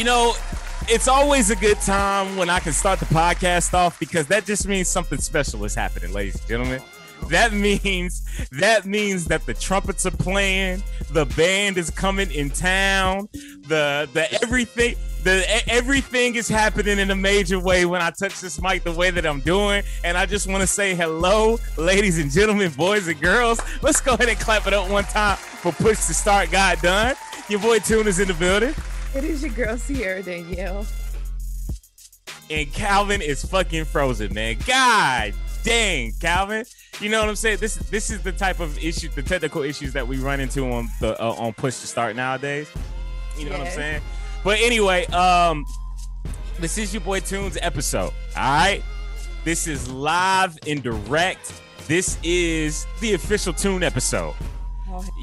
You know, it's always a good time when I can start the podcast off because that just means something special is happening, ladies and gentlemen. That means that means that the trumpets are playing, the band is coming in town, the the everything the everything is happening in a major way when I touch this mic the way that I'm doing. And I just want to say hello, ladies and gentlemen, boys and girls. Let's go ahead and clap it up one time for Push to Start Got Done. Your boy Tune is in the building. It is your girl Sierra Danielle. And Calvin is fucking frozen, man. God dang, Calvin. You know what I'm saying? This this is the type of issue, the technical issues that we run into on the uh, on push to start nowadays. You know what I'm saying? But anyway, um, this is your boy Tunes episode. All right, this is live and direct. This is the official Tune episode.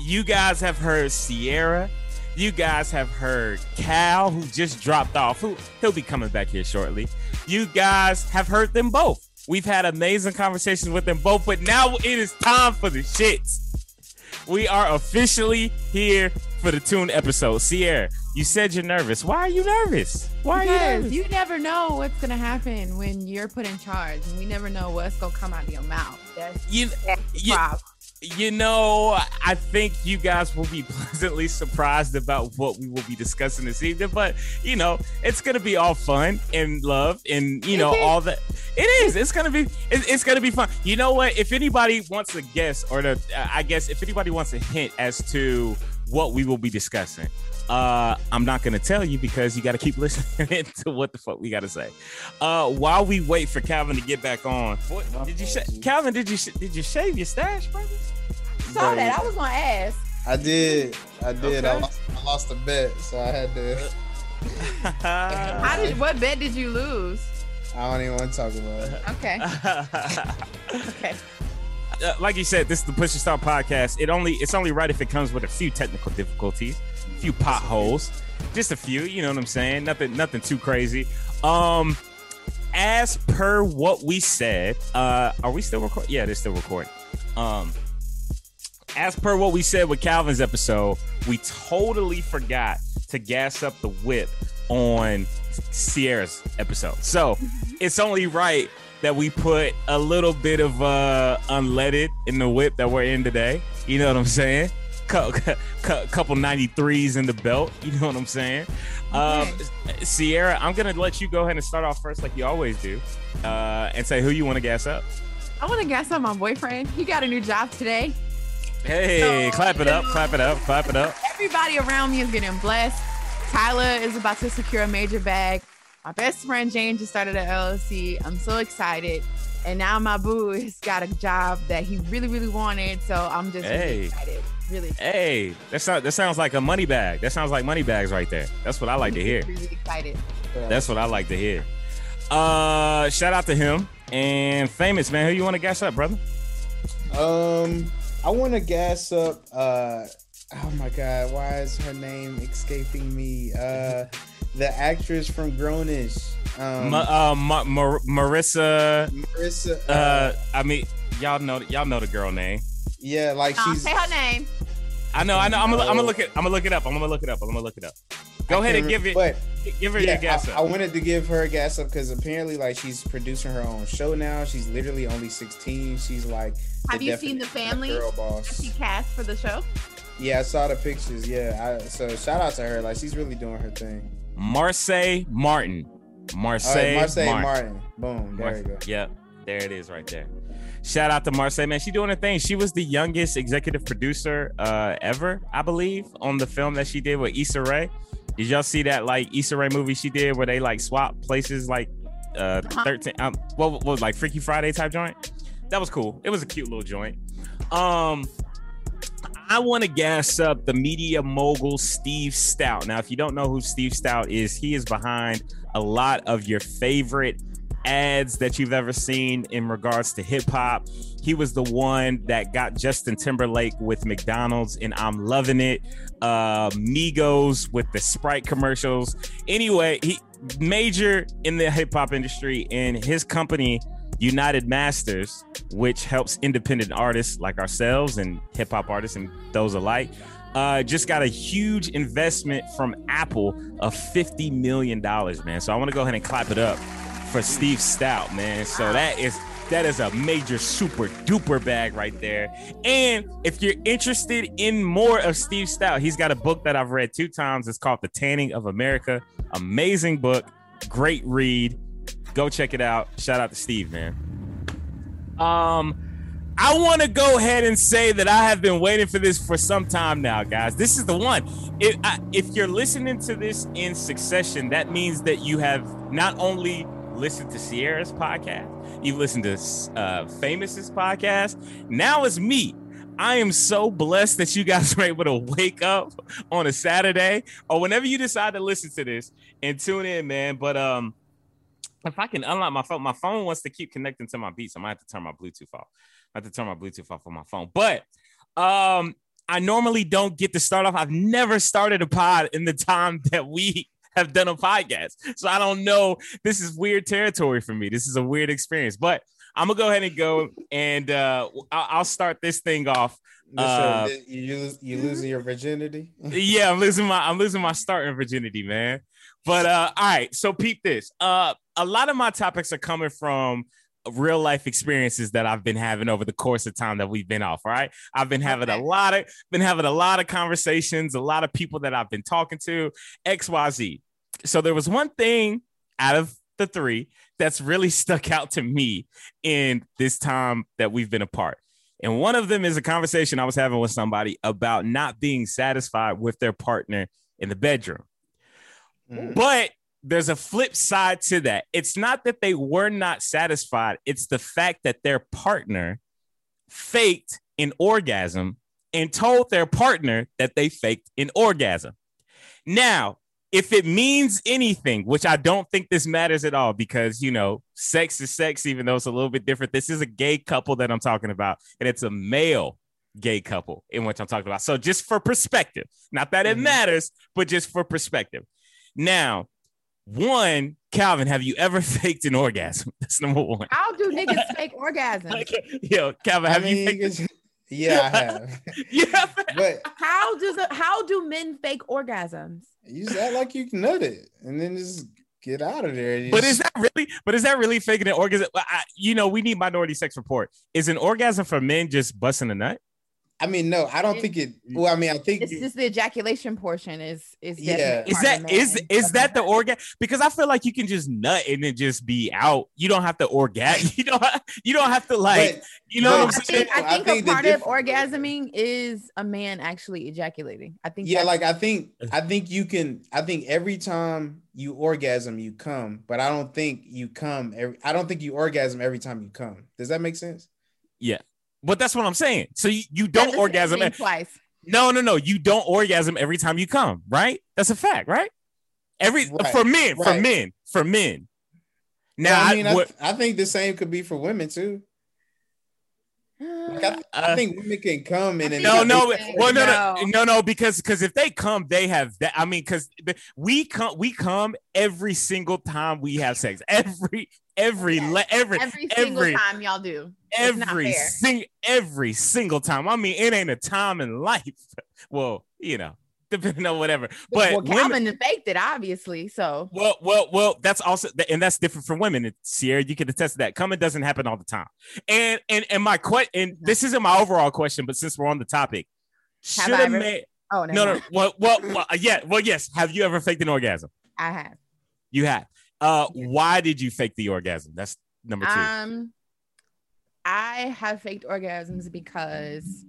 You guys have heard Sierra. You guys have heard Cal, who just dropped off. Who he'll be coming back here shortly. You guys have heard them both. We've had amazing conversations with them both, but now it is time for the shits. We are officially here for the tune episode. Sierra, you said you're nervous. Why are you nervous? Why because are you nervous? You never know what's gonna happen when you're put in charge, and we never know what's gonna come out of your mouth. That's, you, that's you, you know, I think you guys will be pleasantly surprised about what we will be discussing this evening. But you know, it's gonna be all fun and love, and you know, mm-hmm. all that. It is. It's gonna be. It's gonna be fun. You know what? If anybody wants to guess, or to, I guess, if anybody wants a hint as to what we will be discussing, uh, I'm not gonna tell you because you got to keep listening to what the fuck we got to say. Uh, while we wait for Calvin to get back on, what, did you, sh- Calvin? Did you sh- did you shave your stash, brother? Saw that. I was gonna ask. I did. I did. Okay. I, lost, I lost a bet, so I had to. How did? What bet did you lose? I don't even want to talk about it. Okay. okay. Uh, like you said, this is the Push to Start podcast. It only it's only right if it comes with a few technical difficulties a few potholes, just a few. You know what I'm saying? Nothing, nothing too crazy. Um, as per what we said, uh, are we still recording? Yeah, they're still recording. Um, as per what we said with Calvin's episode, we totally forgot to gas up the whip on Sierra's episode. So it's only right that we put a little bit of uh unleaded in the whip that we're in today. You know what I'm saying? Couple 93s in the belt. You know what I'm saying? Um, Sierra, I'm going to let you go ahead and start off first, like you always do, uh, and say who you want to gas up. I want to gas up my boyfriend. He got a new job today. Hey, so, clap it up, clap it up, clap it up. Everybody around me is getting blessed. Tyler is about to secure a major bag. My best friend Jane just started at LLC. I'm so excited. And now my boo has got a job that he really, really wanted. So I'm just hey. really excited. Really. Hey, that not, that sounds like a money bag. That sounds like money bags right there. That's what I like to hear. Really excited. That's what I like to hear. Uh, shout out to him and famous man. Who you want to gas up, brother? Um, I want to gas up. Uh, oh my god, why is her name escaping me? Uh, the actress from Grownish. Um, Ma- uh, Ma- Mar- Marissa. Marissa. Uh, uh, I mean, y'all know y'all know the girl name. Yeah, like she's. Say her name. I know, I know. I'm gonna, I'm gonna look it. I'm gonna look it up. I'm gonna look it up. I'm gonna look it up. Go ahead and give it. But give her yeah, your gas I, up. I wanted to give her a gas up because apparently, like, she's producing her own show now. She's literally only 16. She's like. Have you seen the family? Girl boss. She cast for the show. Yeah, I saw the pictures. Yeah, I, so shout out to her. Like, she's really doing her thing. Marsai Martin. Marsai, right, Marsai Martin. Martin. Boom. There Mar- you go. Yep. There it is right there. Shout out to Marsai, man. She doing her thing. She was the youngest executive producer uh, ever, I believe, on the film that she did with Issa Rae. Did y'all see that like Issa Rae movie she did where they like swap places like uh 13 um what, what was like Freaky Friday type joint? That was cool. It was a cute little joint. Um I want to gas up the media mogul Steve Stoute. Now, if you don't know who Steve Stoute is, he is behind a lot of your favorite ads that you've ever seen in regards to hip hop. He was the one that got Justin Timberlake with McDonald's, and I'm loving it. Uh, Migos with the Sprite commercials. Anyway, he major in the hip hop industry, and his company United Masters, which helps independent artists like ourselves and hip hop artists and those alike uh, just got a huge investment from Apple of $50 million, man. So I want to go ahead and clap it up for Steve Stoute, man. So that is that is a major super duper bag right there. And if you're interested in more of Steve Stoute, he's got a book that I've read two times. It's called The Tanning of America. Amazing book, great read. Go check it out. Shout out to Steve, man. Um, I want to go ahead and say that I have been waiting for this for some time now, guys. This is the one. If, I, if you're listening to this in succession, that means that you have not only listened to Sierra's podcast, you've listened to uh, Famous's podcast. Now it's me. I am so blessed that you guys were able to wake up on a Saturday or whenever you decide to listen to this and tune in, man. But um, if I can unlock my phone, my phone wants to keep connecting to my beats. I might have to turn my Bluetooth off. I have to turn my Bluetooth off on my phone. But um, I normally don't get to start off. I've never started a pod in the time that we have done a podcast. So I don't know. This is weird territory for me. This is a weird experience. But I'm gonna go ahead and go and uh, I'll start this thing off. Uh, you you losing your virginity? yeah, I'm losing my I'm losing my starting virginity, man. But uh, all right, so peep this. Uh, a lot of my topics are coming from real life experiences that I've been having over the course of time that we've been off. Right, I've been having okay. a lot of been having a lot of conversations, a lot of people that I've been talking to. X Y Z. So there was one thing out of the three that's really stuck out to me in this time that we've been apart. And one of them is a conversation I was having with somebody about not being satisfied with their partner in the bedroom. Mm. But there's a flip side to that. It's not that they were not satisfied, it's the fact that their partner faked an orgasm and told their partner that they faked an orgasm. Now, if it means anything, which I don't think this matters at all because, you know, sex is sex, even though it's a little bit different. This is a gay couple that I'm talking about, and it's a male gay couple in which I'm talking about. So, just for perspective, not that it mm-hmm. matters, but just for perspective. Now, one, Calvin, have you ever faked an orgasm? That's number one. How do niggas fake orgasms? Yo, Calvin, have I mean, you faked? Yeah, I have. yeah, but how does it, how do men fake orgasms? You just act like you can nut it, and then just get out of there. But is that really? But is that really faking an orgasm? I, you know, we need minority sex report. Is an orgasm for men just busting a nut? I mean, no, I don't think it. Well, I mean, I think it's just the ejaculation portion is is yeah. Is that is is that the organ? Because I feel like you can just nut and then just be out. You don't have to orgasm. You don't. You don't have to like. But, you know what I'm saying? I think, I think, I think a part of orgasming is a man actually ejaculating. I think. Yeah, like I think I think you can. I think every time you orgasm, you come, but I don't think you come every. I don't think you orgasm every time you come. Does that make sense? Yeah. But that's what I'm saying. So you, you don't orgasm twice. No, no, no. You don't orgasm every time you come, right? That's a fact, right? Every right. for men, right. for men, for men. Now, well, I mean, I, what, I, think the same could be for women too. Like I, I, uh, think women can come in and no, no, well, no, no, no, no, because because if they come, they have that. I mean, because we come, we come every single time we have sex. Every every yes. every every single every, time y'all do. It's every sing, every single time. I mean, it ain't a time in life. Well, you know, depending on whatever. But well, Calvin women, faked it, obviously. So well, well, well, that's also and that's different for women. Sierra, you can attest to that. Coming doesn't happen all the time. And and and my question, and this isn't my overall question, but since we're on the topic, should have made. Oh no, no, no. Well, well, well, yeah, well, yes. Have you ever faked an orgasm? I have. You have. Uh, why did you fake the orgasm? That's number two. Um, I have faked orgasms because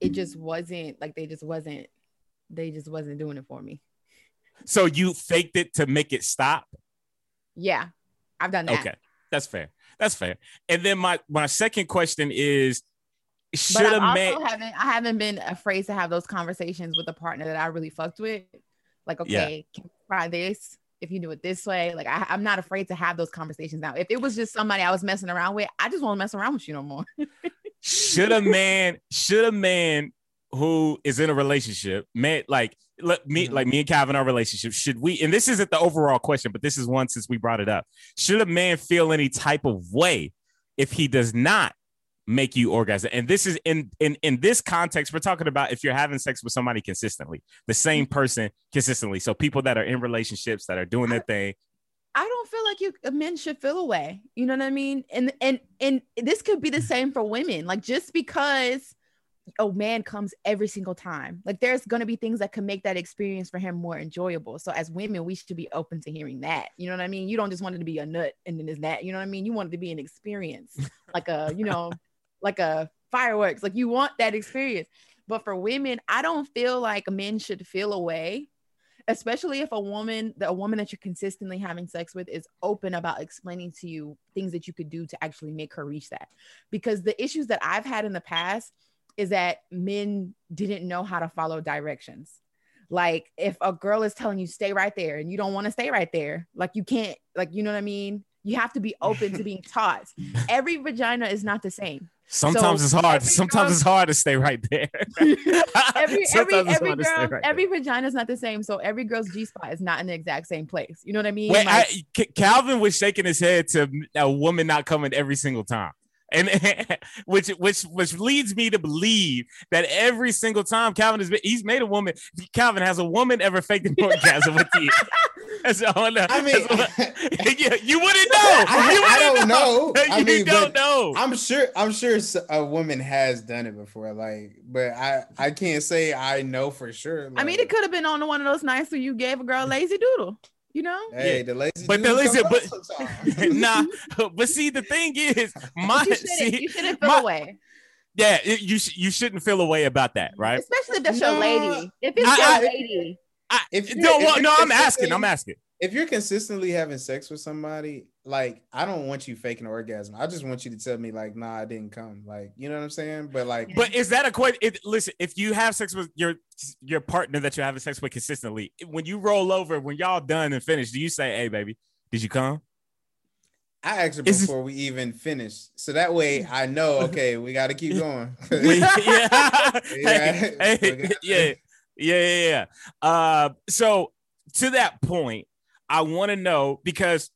it just wasn't like they just wasn't they just wasn't doing it for me. So you faked it to make it stop? Yeah. I've done that. Okay. That's fair. That's fair. And then my my second question is should but I also haven't I haven't been afraid to have those conversations with a partner that I really fucked with. Like, okay, yeah. can we try this? If you do it this way. Like I, am not afraid to have those conversations now. If it was just somebody I was messing around with, I just won't mess around with you no more. should a man, should a man who is in a relationship, man, like let me, mm-hmm. like me and Calvin, our relationship, should we? And this isn't the overall question, but this is one since we brought it up. Should a man feel any type of way if he does not make you orgasm. And this is in in in this context, we're talking about if you're having sex with somebody consistently, the same mm-hmm. person consistently. So people that are in relationships that are doing their thing. I don't feel like you men should feel away. You know what I mean? And and and this could be the mm. same for women. Like just because a man comes every single time. Like there's going to be things that can make that experience for him more enjoyable. So as women, we should be open to hearing that. You know what I mean? You don't just want it to be a nut and then is that. You know what I mean? You want it to be an experience, like a you know, like a fireworks. Like you want that experience. But for women, I don't feel like men should feel away, especially if a woman, the a woman that you're consistently having sex with, is open about explaining to you things that you could do to actually make her reach that. Because the issues that I've had in the past is that men didn't know how to follow directions. Like if a girl is telling you stay right there and you don't want to stay right there, like you can't, like you know what I mean? You have to be open to being taught. Every vagina is not the same. Sometimes so it's hard. Sometimes girl, it's hard to stay right there. every every, every girl, right every vagina is not the same. So every girl's G spot is not in the exact same place. You know what I mean? Wait, like, I, Calvin was shaking his head to a woman not coming every single time and which which which leads me to believe that every single time Calvin has been, he's made a woman. Calvin has a woman ever faked an orgasm with you? That's all I, I mean, yeah, you wouldn't know. I, you wouldn't I don't know. know. I you mean, don't know. I'm sure. I'm sure a woman has done it before. Like, but I I can't say I know for sure. Like, I mean, it could have been on one of those nights where you gave a girl a lazy doodle. You know? Hey, yeah. the lazy but the lazy, but nah. But see, the thing is, my you shouldn't, see, you shouldn't feel my, away. Yeah, it, you sh- you shouldn't feel away about that, right? Especially if that's no, your lady. If it's I, your I, lady. I, if no, well, no, I'm asking. I'm asking if you're consistently having sex with somebody, like I don't want you faking an orgasm. I just want you to tell me like, nah, I didn't come. Like, you know what I'm saying? But like, but is that a question? listen, if you have sex with your your partner that you're having sex with consistently, when you roll over, when y'all done and finished, do you say, "Hey, baby, did you come?" I asked her before we even finished, so that way I know. Okay, we got to keep going. yeah, hey, hey, yeah, yeah, yeah, yeah. Uh, so to that point I want to know because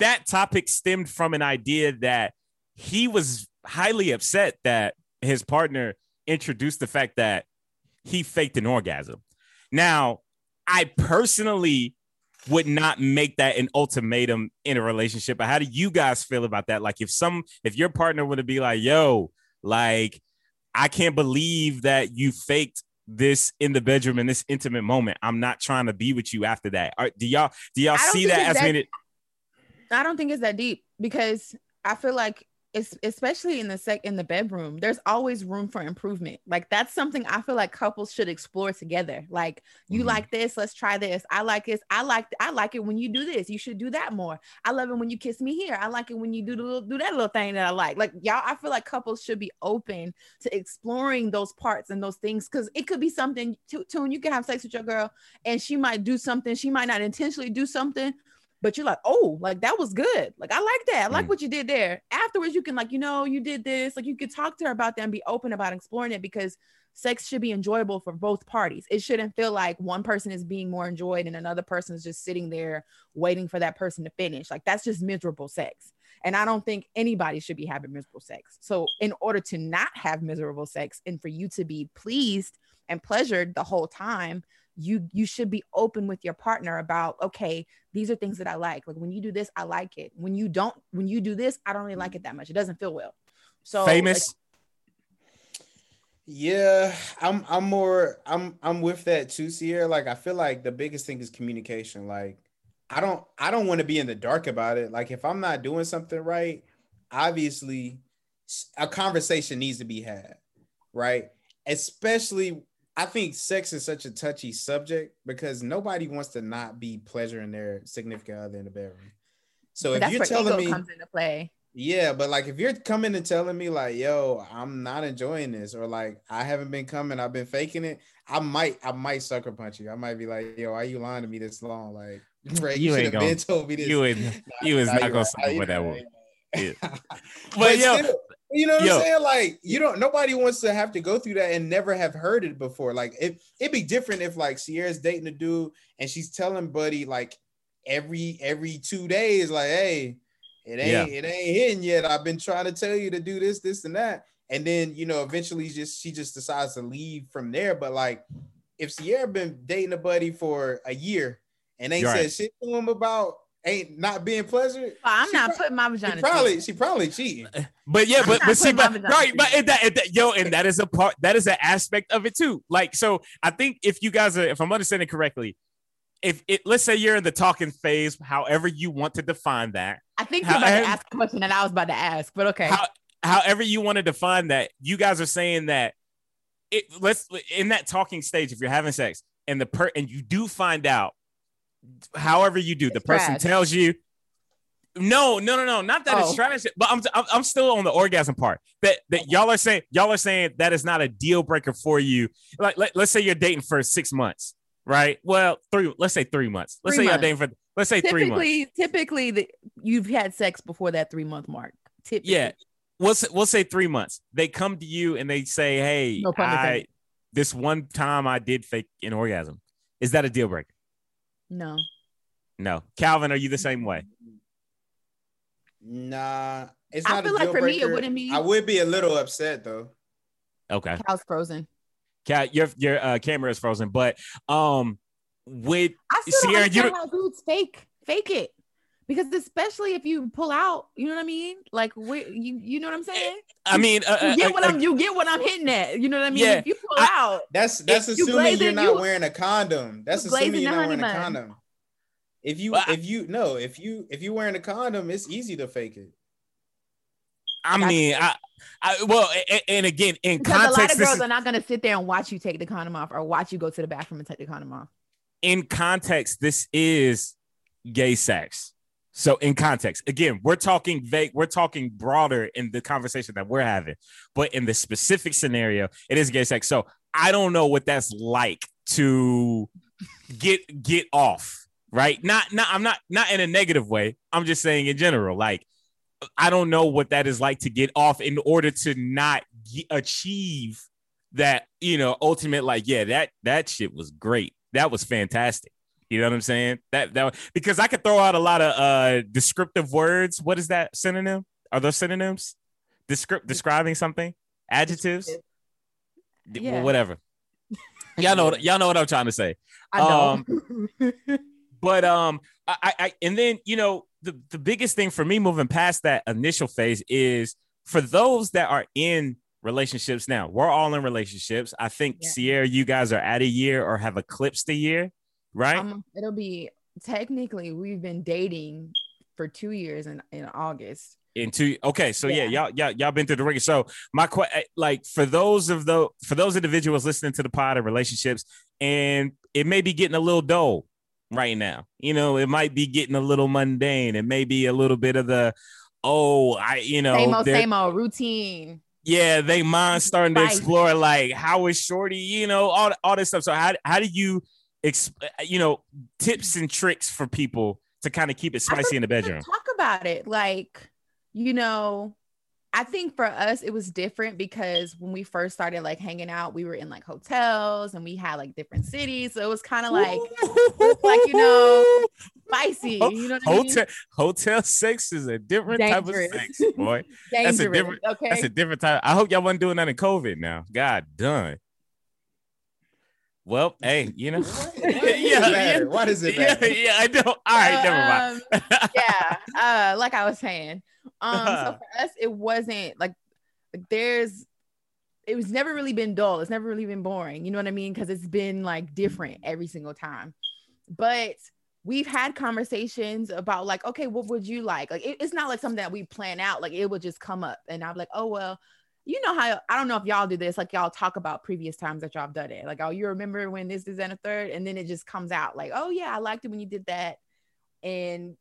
that topic stemmed from an idea that he was highly upset that his partner introduced the fact that he faked an orgasm. Now, I personally would not make that an ultimatum in a relationship. But how do you guys feel about that? Like if some if your partner would be like, yo, like I can't believe that you faked this in the bedroom in this intimate moment. I'm not trying to be with you after that. Are, do y'all do y'all see that as that, I don't think it's that deep because I feel like especially in the sec in the bedroom there's always room for improvement. Like that's something i feel like couples should explore together. Like you mm-hmm. like this let's try this. I like this. I like i like it when you do this. You should do that more. I love it when you kiss me here. I like it when you do the little, do that little thing that i like. Like y'all i feel like couples should be open to exploring those parts and those things because it could be something to tune you can have sex with your girl and she might do something she might not intentionally do something but you're like, oh, like that was good. Like I like that. I like mm. what you did there. Afterwards, you can like, you know, you did this. Like you could talk to her about that and be open about exploring it because sex should be enjoyable for both parties. It shouldn't feel like one person is being more enjoyed and another person is just sitting there waiting for that person to finish. Like that's just miserable sex. And I don't think anybody should be having miserable sex. So, in order to not have miserable sex and for you to be pleased and pleasured the whole time, you you should be open with your partner about okay these are things that i like. Like when you do this i like it. When you don't when you do this i don't really like it that much. It doesn't feel well. So famous? Like, yeah i'm i'm more i'm i'm with that too Sierra. like i feel like the biggest thing is communication. Like i don't i don't want to be in the dark about it. Like if i'm not doing something right obviously a conversation needs to be had right? Especially I think sex is such a touchy subject because nobody wants to not be pleasuring their significant other in the bedroom. So but if you're telling me comes into play. Yeah, but like if you're coming and telling me like, yo, I'm not enjoying this, or like I haven't been coming, I've been faking it, I might, I might sucker punch you. I might be like, yo, why you lying to me this long? Like, right, you, you should have been told me this. You ain't, you is not gonna sucker with that one. Yeah. but, but yo, still, you know what Yo. I'm saying? Like, you don't nobody wants to have to go through that and never have heard it before. Like, it, it'd be different if like Sierra's dating a dude and she's telling Buddy like every every two days, like, hey, It ain't yeah. it ain't hitting yet. I've been trying to tell you to do this, this, and that. And then you know, eventually just she just decides to leave from there. But like if Sierra been dating a buddy for a year and ain't right. said shit to him about ain't not being pleasant. Oh, I'm not pro- putting my vagina. She probably she probably cheating. But yeah, but but see, but right, but that, that, yo, and that is a part that is an aspect of it too. Like, so I think if you guys are, if I'm understanding correctly, if it let's say you're in the talking phase, however you want to define that. I think you're about to ask a question that I was about to ask, but okay. How, however you want to define that, you guys are saying that it let's in that talking stage, if you're having sex and the per and you do find out however you do, it's the person trash. tells you, no, no, no, no, not that oh. it's trash, but I'm, I'm, I'm still on the orgasm part. That that y'all are saying y'all are saying that is not a deal breaker for you. Like let, let's say you're dating for six months, right? Well, three. Let's say three months. Let's three say months. you're dating for. Let's say typically, three months. Typically, the, you've had sex before that three month mark. Typically. Yeah, we'll say, we'll say three months. They come to you and they say, "Hey, no I, this one time I did fake an orgasm." Is that a deal breaker? No. No. Calvin, are you the same way? Nah, it's not I feel like for breaker. me it wouldn't be. I would be a little upset though. Okay. Cal's frozen. Cal, your your uh, camera is frozen, but um, with I still Sierra, don't understand how dudes fake fake it because especially if you pull out, you know what I mean? Like you you know what I'm saying? I mean, uh, you get uh, what uh, I'm you get what I'm hitting at. You know what I mean? Yeah, if you pull I, out, that's that's assuming you are not you, wearing a condom. That's assuming you're not wearing a condom. If you well, if you no if you if you wearing a condom, it's easy to fake it. I mean, I, I well, and, and again, in because context, a lot of girls is, are not going to sit there and watch you take the condom off or watch you go to the bathroom and take the condom off. In context, this is gay sex. So in context, again, we're talking vague, we're talking broader in the conversation that we're having, but in the specific scenario, it is gay sex. So I don't know what that's like to get get off right? Not, not, I'm not, not in a negative way. I'm just saying in general, like, I don't know what that is like to get off in order to not achieve that, you know, ultimate, like, yeah, that, that shit was great. That was fantastic. You know what I'm saying? That, that, because I could throw out a lot of uh descriptive words. What is that synonym? Are those synonyms? Descript, describing something? Adjectives? Yeah. Well, whatever. Y'all know, y'all know what I'm trying to say. I know. Um, but um, I, I and then you know the the biggest thing for me moving past that initial phase is for those that are in relationships now. We're all in relationships. I think yeah. Sierra, you guys are at a year or have eclipsed a year, right? Um, it'll be technically we've been dating for two years in in August. In two, okay, so yeah, yeah y'all, y'all, y'all been through the ring. So my question, eh, like for those of the for those individuals listening to the pod of relationships, and it may be getting a little dull right now. You know, it might be getting a little mundane. It may be a little bit of the, oh, I, you know, same old, same old routine. Yeah, they mind starting to explore like how is Shorty, you know, all all this stuff. So how how do you, exp- uh, uh, you know, tips and tricks for people to kind of keep it spicy in the bedroom? Talk about it, like you know, I think for us it was different because when we first started like hanging out, we were in like hotels and we had like different cities. So it was kind of like like you know, spicy. You know hotel I mean? hotel sex is a different Dangerous. type of sex, boy. that's a different okay. That's a different type. I hope y'all wasn't doing that in COVID now. God done. Well, hey, you know, yeah, yeah, what is it? Yeah, yeah, I know. All right, never mind. Um, yeah, uh, like I was saying, um, so for us, it wasn't like, like there's it was never really been dull. It's never really been boring. You know what I mean? Because it's been like different every single time. But we've had conversations about like, okay, what would you like? Like, it, it's not like something that we plan out. Like, it would just come up, and I'm like, oh well, you know how I don't know if y'all do this. Like, y'all talk about previous times that y'all have done it. Like, oh, you remember when this is and a third, and then it just comes out like, oh yeah, I liked it when you did that, and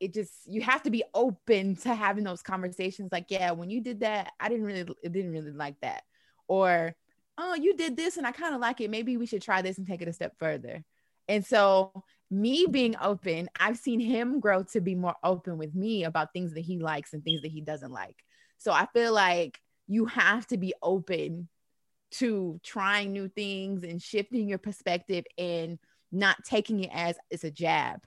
it just you have to be open to having those conversations like yeah when you did that i didn't really it didn't really like that or oh you did this and i kind of like it maybe we should try this and take it a step further and so me being open i've seen him grow to be more open with me about things that he likes and things that he doesn't like so i feel like you have to be open to trying new things and shifting your perspective and not taking it as it's a jab.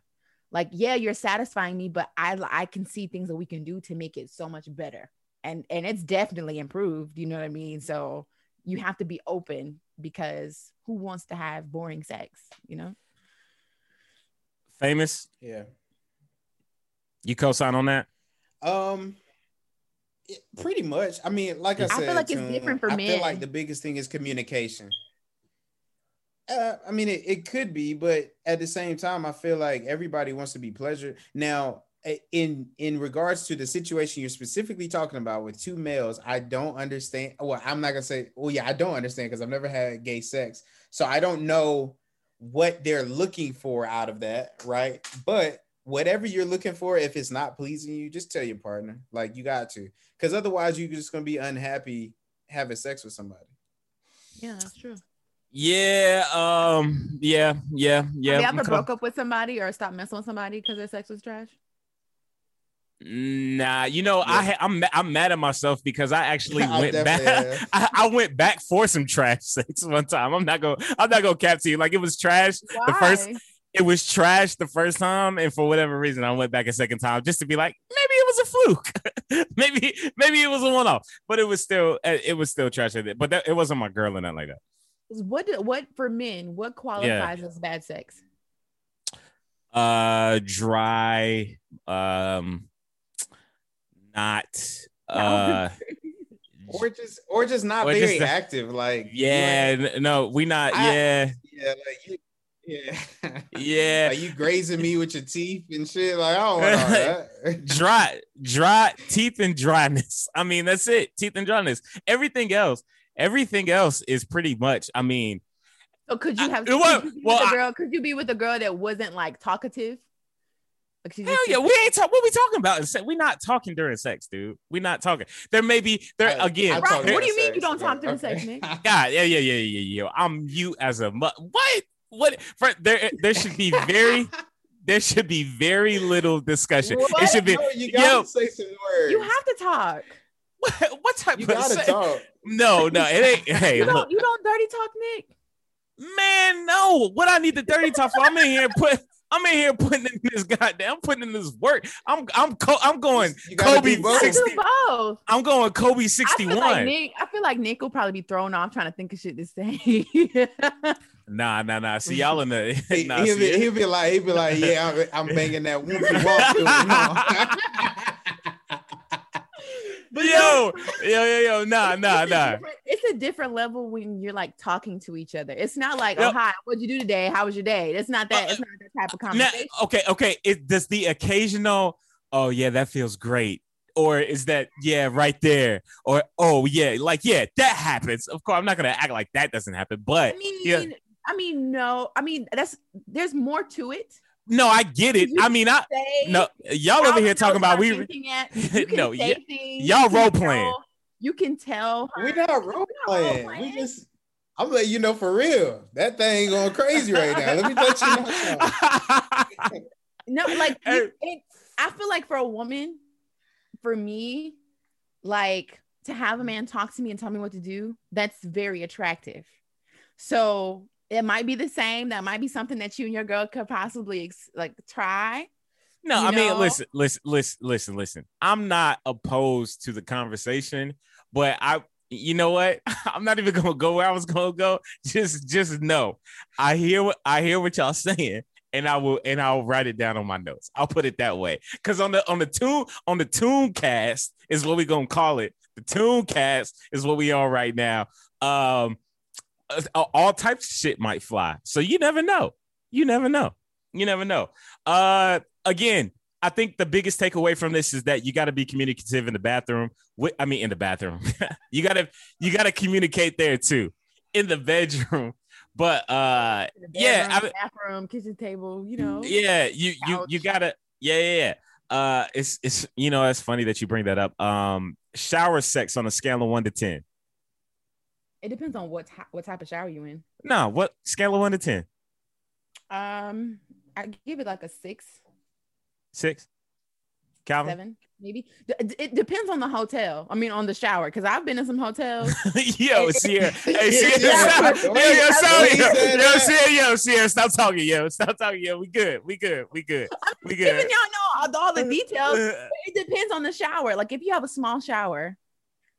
Like yeah you're satisfying me but i i can see things that we can do to make it so much better. And and it's definitely improved you know what i mean? So you have to be open because who wants to have boring sex you know? Famous? Yeah. you co-sign on that? Um, it- pretty much. I mean, like I I said, feel like it's different for I feel like the biggest thing is communication. Uh, I mean, it, it could be, but at the same time, I feel like everybody wants to be pleasured. Now, in in regards to the situation you're specifically talking about with two males, I don't understand. Well, I'm not gonna say. Well, yeah, I don't understand because I've never had gay sex, so I don't know what they're looking for out of that, right? But whatever you're looking for, if it's not pleasing you, just tell your partner. Like you got to, because otherwise you're just gonna be unhappy having sex with somebody. yeah that's true yeah um yeah yeah yeah have you I'm ever broke up with somebody or stopped messing with somebody because their sex was trash Nah, you know, I Yeah. ha- I'm I'm mad at myself because I actually I went back. definitely. I, I went back for some trash sex one time. I'm not gonna I'm not going to cap to you. Like it was trash. The first- Why? It was trash the first time, and for whatever reason, I went back a second time just to be like, maybe it was a fluke. maybe maybe it was a one off, but it was still uh, it was still trash. But that, it wasn't my girl or nothing like that. what what for men what qualifies as bad sex Uh, dry. Um, not. Uh. Or just or just not Or very just active. Like Yeah, ain't- n- no, we not. I- yeah, yeah, like you, yeah, yeah. Are you grazing me with your teeth and shit? Like I don't want that. dry, dry teeth and dryness. I mean, that's it. Teeth and dryness. Everything else, everything else is pretty much. I mean, So could you I- have it could was- you well, with I- a girl? Could you be with a girl that wasn't like talkative? Like she hell yeah, we ain't talking. What we talking about? in sex? We not talking during sex, dude. We're not talking. There may be there I- again. I Right, what do during you mean you don't talk but- during okay. sex, man? God, yeah, yeah, yeah, yeah, yeah. I'm you as a mu- what? What? For, there, there should be very, there should be very little discussion. It should be. No, you gotta Yo. say some words. You have to talk. What, what type You of gotta sex? talk. No, no, it ain't. Hey, You don't you don't dirty talk, Nick. man, no. What I need the dirty talk for? I'm in here put. I'm in here putting in this goddamn. I'm putting in this work. I'm I'm co- I'm going. Kobe do both. I 60 do both. I'm going Kobe I 61. like Nick. I feel like Nick will probably be thrown off trying to think of shit to say. Nah, nah, nah. See y'all in the. He, nah, will be, he'll be like, he'll be like, yeah, I'm, I'm banging that whoopie walk through. but yo, yo, yo, yo. Nah, nah, it's a nah. different- It's a different level when you're like talking to each other. It's not like, Yep. oh hi, what'd you do today? How was your day? It's not that. Uh, It's not that type of Nah, conversation. okay, okay. It does the occasional. Oh yeah, that feels great. Or is that yeah, right there? Or oh yeah, like yeah, that happens. Of course, I'm not gonna act like that doesn't happen, but I mean, yeah. I mean, no. I mean, that's there's more to it. no, I get it. You I mean, I no, y'all over here talking about we. Looking you can No, say y- things, y'all role playing. You can tell. her- we not role role playing. playing. We just, I'm letting you know for real. That thing going crazy right now. Let me let you know. No, like Hey. you, it, I feel like for a woman, for me, like to have a man talk to me and tell me what to do, that's very attractive. So it might be the same. That might be something that you and your girl could possibly ex- like try. No, I mean, listen, listen, listen, listen, listen. I'm not opposed to the conversation, but I, you know what? I'm not even gonna go where I was gonna go. Just, just know, I hear what I hear what y'all saying, and I will, and I'll write it down on my notes. I'll put it that way, because on the on the tune on the tune cast is what we gonna call it. The tune cast is what we are right now. Um, all types of shit might fly, so you never know. You never know. You never know. Uh, again, I think the biggest takeaway from this is that you got to be communicative in the bathroom. I mean, in the bathroom, you gotta you gotta communicate there too, in the bedroom. But uh, The Yeah, bedroom, I- bathroom, kitchen table. You know. yeah, you you you gotta yeah yeah yeah. Uh, it's it's you know it's funny that you bring that up. Um, shower sex on a scale of one to ten. It depends on what ty- what type of shower you in. No, what scale of one to ten? Um, I give it like a six. Six. Calvin? seven, maybe. D- It depends on the hotel. I mean, on the shower, because I've been in some hotels. yo, Sierra. Hey, Sierra, Yeah, Yo, way- yo, the stop. Yo, yo. Sierra, yo, Sierra, stop talking, yo. Stop talking, yo. We good. We good. We good. We Giving good. y'all know all, all the details. Uh, It depends on the shower. Like if you have a small shower,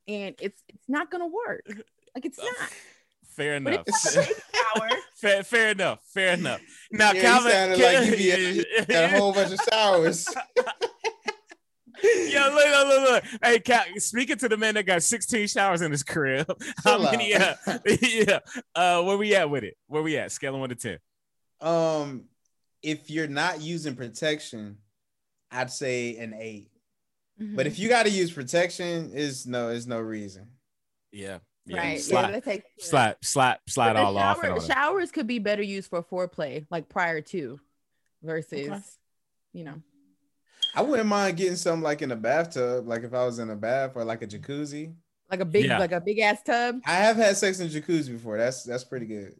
and it's it's not gonna work. Like it's not. Fair enough. if you have a big shower, Fair, fair enough. Fair enough. Now, Yeah, you Calvin, sounded like you be at- Got a whole bunch of showers. Yo, look, look, look, look. Hey, Cal, speaking to the man that got 16 showers in his crib. How Chill many? Uh, yeah. Uh, where we at with it? Where we at? Scale of one to 10. Um, if you're not using protection, I'd say an eight. Mm-hmm. But if you got to use protection, is no, is no reason. Yeah. Yeah. right, yeah, Slide, that takes slide, slide, slide But the all off. And all showers could be better used for foreplay, like prior to, versus, Okay. you know. I wouldn't mind getting something like in a bathtub, like if I was in a bath or like a jacuzzi. like a big Yeah. like a big ass tub. I have had sex in jacuzzi before. That's that's pretty good.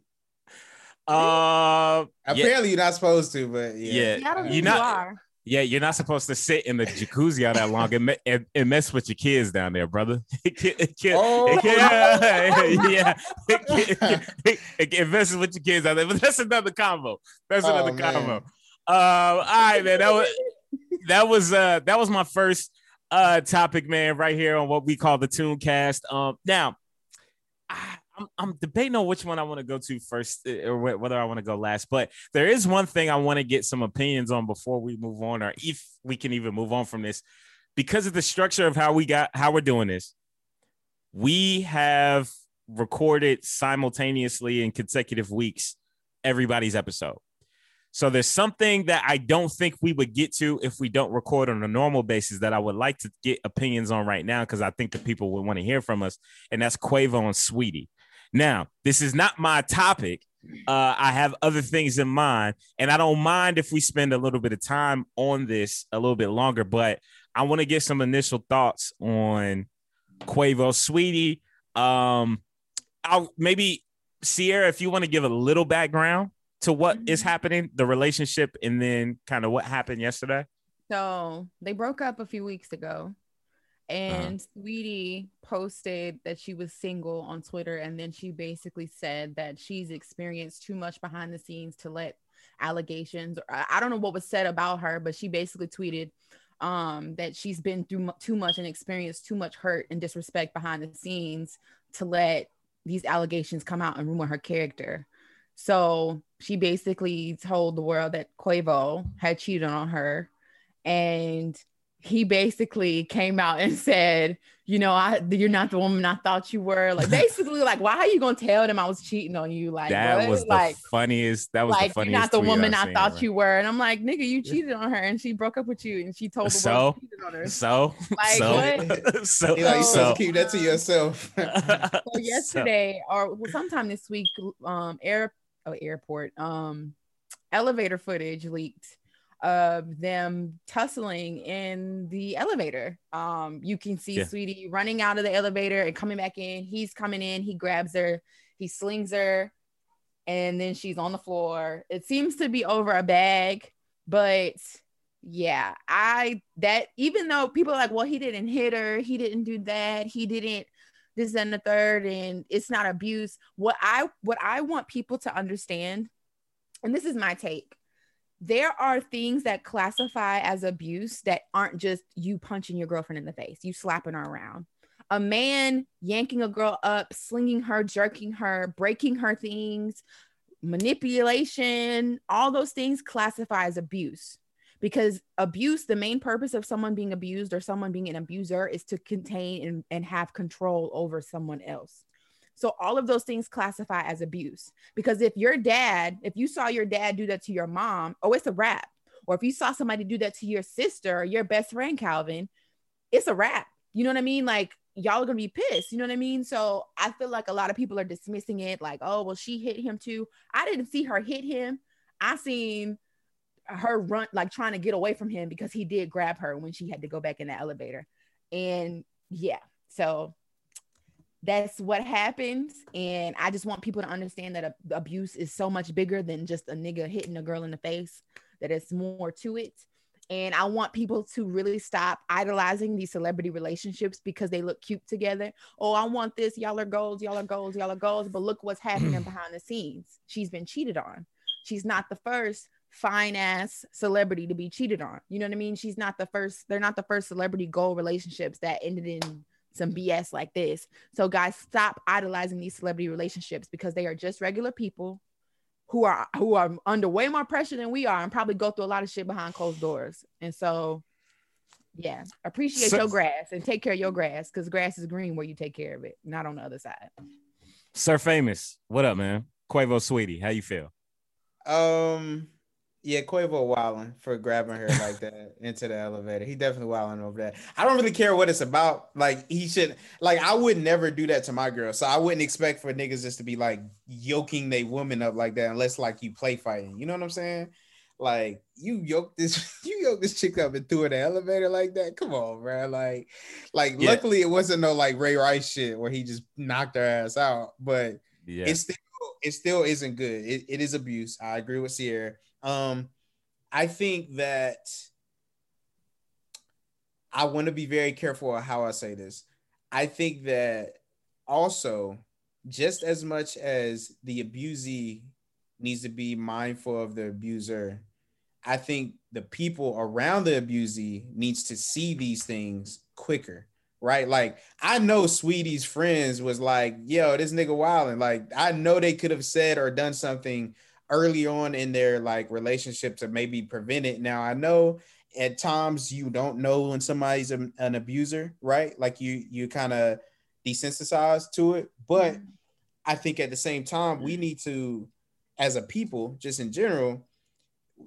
Uh, yeah, Apparently, you're not supposed to, but yeah. Yeah, I don't you think not- are. Yeah, you're not supposed to sit in the jacuzzi all that long and, me- and, and mess with your kids down there, brother. It can- it can- Oh. it can- yeah, it, can- it, it can messes with your kids out there, but that's another combo. That's Oh, another man. combo. Uh, all right, man. That was that was uh that was my first uh topic, man, right here on what we call the Tune Cast. Um, now I, I'm I'm debating on which one I want to go to first, uh, or wh- whether I want to go last. But there is one thing I want to get some opinions on before we move on, or if we can even move on from this, because of the structure of how we got how we're doing this. We have recorded simultaneously in consecutive weeks everybody's episode. So there's something that I don't think we would get to if we don't record on a normal basis that I would like to get opinions on right now because I think the people would want to hear from us, and that's Quavo and Saweetie. Now, this is not my topic. Uh, I have other things in mind, and I don't mind if we spend a little bit of time on this a little bit longer, but I want to get some initial thoughts on Quavo, Saweetie. Um, I'll maybe Sierra, if you want to give a little background to what is Mhm. happening, the relationship, and then kind of what happened yesterday. So they broke up a few weeks ago. And Saweetie posted that she was single on Twitter. And then she basically said that she's experienced too much behind the scenes to let allegations, or I don't know what was said about her, but she basically tweeted um, that she's been through too much and experienced too much hurt and disrespect behind the scenes to let these allegations come out and ruin her character. So she basically told the world that Quavo had cheated on her. And he basically came out and said, you know, I you're not the woman I thought you were. Like basically, like, why are you gonna tell them I was cheating on you? Like that what? was the like, funniest. That was the like you're not the woman I've I thought right? you were. And I'm like, nigga, you cheated on her and she broke up with you and she told the So? world you cheated on her. So, Like, so, what? so, You know, you So- so, to keep that to yourself. so yesterday or sometime this week um air oh, airport um elevator footage leaked of them tussling in the elevator. Um you can see Yeah. Saweetie running out of the elevator and coming back in. He's coming in. He grabs her. He slings her. And then she's on the floor. It seems to be over a bag but yeah i that even though people are like well he didn't hit her. He didn't do that. He didn't this and the third and it's not abuse. What i what i want people to understand and this is my take there are things that classify as abuse that aren't just you punching your girlfriend in the face you slapping her around. A man yanking a girl up slinging her jerking her breaking her things manipulation all those things classify as abuse because abuse the main purpose of someone being abused or someone being an abuser is to contain and, and have control over someone else so all of those things classify as abuse because if your dad if you saw your dad do that to your mom oh it's a wrap. Or if you saw somebody do that to your sister or your best friend calvin it's a wrap. You know what i mean? Like y'all are gonna be pissed. You know what i mean? So i feel like a lot of people are dismissing it like oh well she hit him too. I didn't see her hit him. I seen her run like trying to get away from him because he did grab her when she had to go back in the elevator. And yeah, so that's what happens. And I just want people to understand that a- abuse is so much bigger than just a nigga hitting a girl in the face, that it's more to it. And I want people to really stop idolizing these celebrity relationships because they look cute together. Oh, I want this. Y'all are goals. Y'all are goals. Y'all are goals. But look what's happening behind the scenes. She's been cheated on. She's not the first fine ass celebrity to be cheated on. You know what I mean? She's not the first, they're not the first celebrity goal relationships that ended in some BS like this. So, guys, stop idolizing these celebrity relationships because they are just regular people who are who are under way more pressure than we are and probably go through a lot of shit behind closed doors. And so, yeah, appreciate so, your grass and take care of your grass because grass is green where you take care of it, not on the other side. Sir Famous, what up, man? Quavo Saweetie, how you feel? Um, yeah, Quavo wilding for grabbing her like that into the elevator. He definitely wilding over that. I don't really care what it's about. Like he should like I would never do that to my girl. So I wouldn't expect for niggas just to be like yoking they woman up like that unless like you play fighting. You know what I'm saying? Like you yoke this you yoke this chick up and threw her in the elevator like that. Come on, man. Like, like yeah. luckily it wasn't no like Ray Rice shit where he just knocked her ass out. But yeah, it still it still isn't good. It, it is abuse. I agree with Sierra um, I think that I want to be very careful how I say this. I think that also, just as much as the abusee needs to be mindful of the abuser, I think the people around the abusee needs to see these things quicker, right? Like I know Saweetie's friends was like, "Yo, this nigga wilding." Like I know they could have said or done something early on in their like relationship to maybe prevent it. Now I know at times you don't know when somebody's a, an abuser, right? Like you you kind of desensitized to it, but mm-hmm. I think at the same time we need to as a people just in general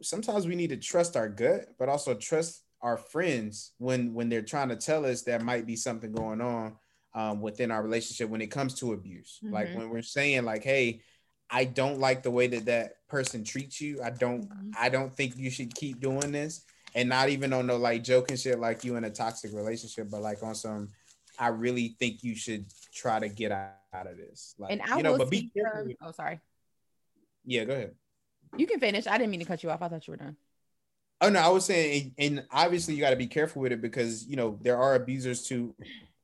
sometimes we need to trust our gut but also trust our friends when when they're trying to tell us there might be something going on um, within our relationship when it comes to abuse mm-hmm. like when we're saying like hey I don't like the way that that person treats you. I don't mm-hmm. I don't think you should keep doing this and not even on no like joking shit like you in a toxic relationship, but like on some I really think you should try to get out, of this. Like and I you know, but be careful. oh sorry. Yeah, go ahead. You can finish. I didn't mean to cut you off. I thought you were done. Oh no, I was saying, and obviously you got to be careful with it because you know there are abusers to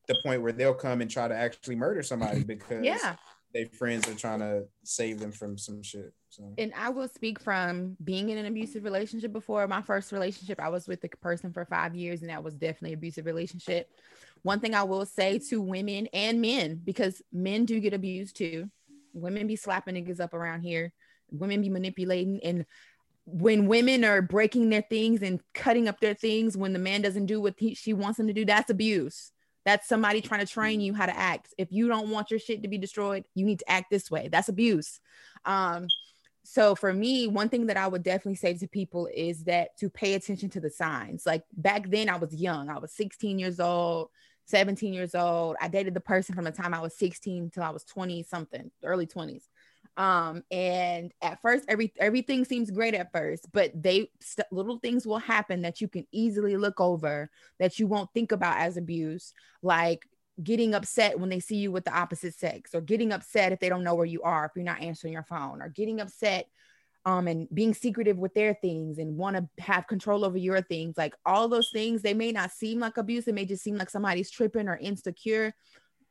the point where they'll come and try to actually murder somebody because yeah their friends are trying to save them from some shit. So. And I will speak from being in an abusive relationship before. My first relationship, I was with the person for five years, and that was definitely abusive relationship. One thing I will say to women and men, because men do get abused too. Women be slapping niggas up around here. Women be manipulating, and when women are breaking their things and cutting up their things, when the man doesn't do what he, she wants him to do, that's abuse. That's somebody trying to train you how to act. If you don't want your shit to be destroyed, you need to act this way. That's abuse. Um, so for me, one thing that I would definitely say to people is that to pay attention to the signs. Like back then, I was young. I was 16 years old, 17 years old. I dated the person from the time I was 16 till I was 20 something, early 20s um and at first every everything seems great at first but they st- little things will happen that you can easily look over that you won't think about as abuse like getting upset when they see you with the opposite sex or getting upset if they don't know where you are if you're not answering your phone or getting upset um and being secretive with their things and want to have control over your things. Like all those things they may not seem like abuse. It may just seem like somebody's tripping or insecure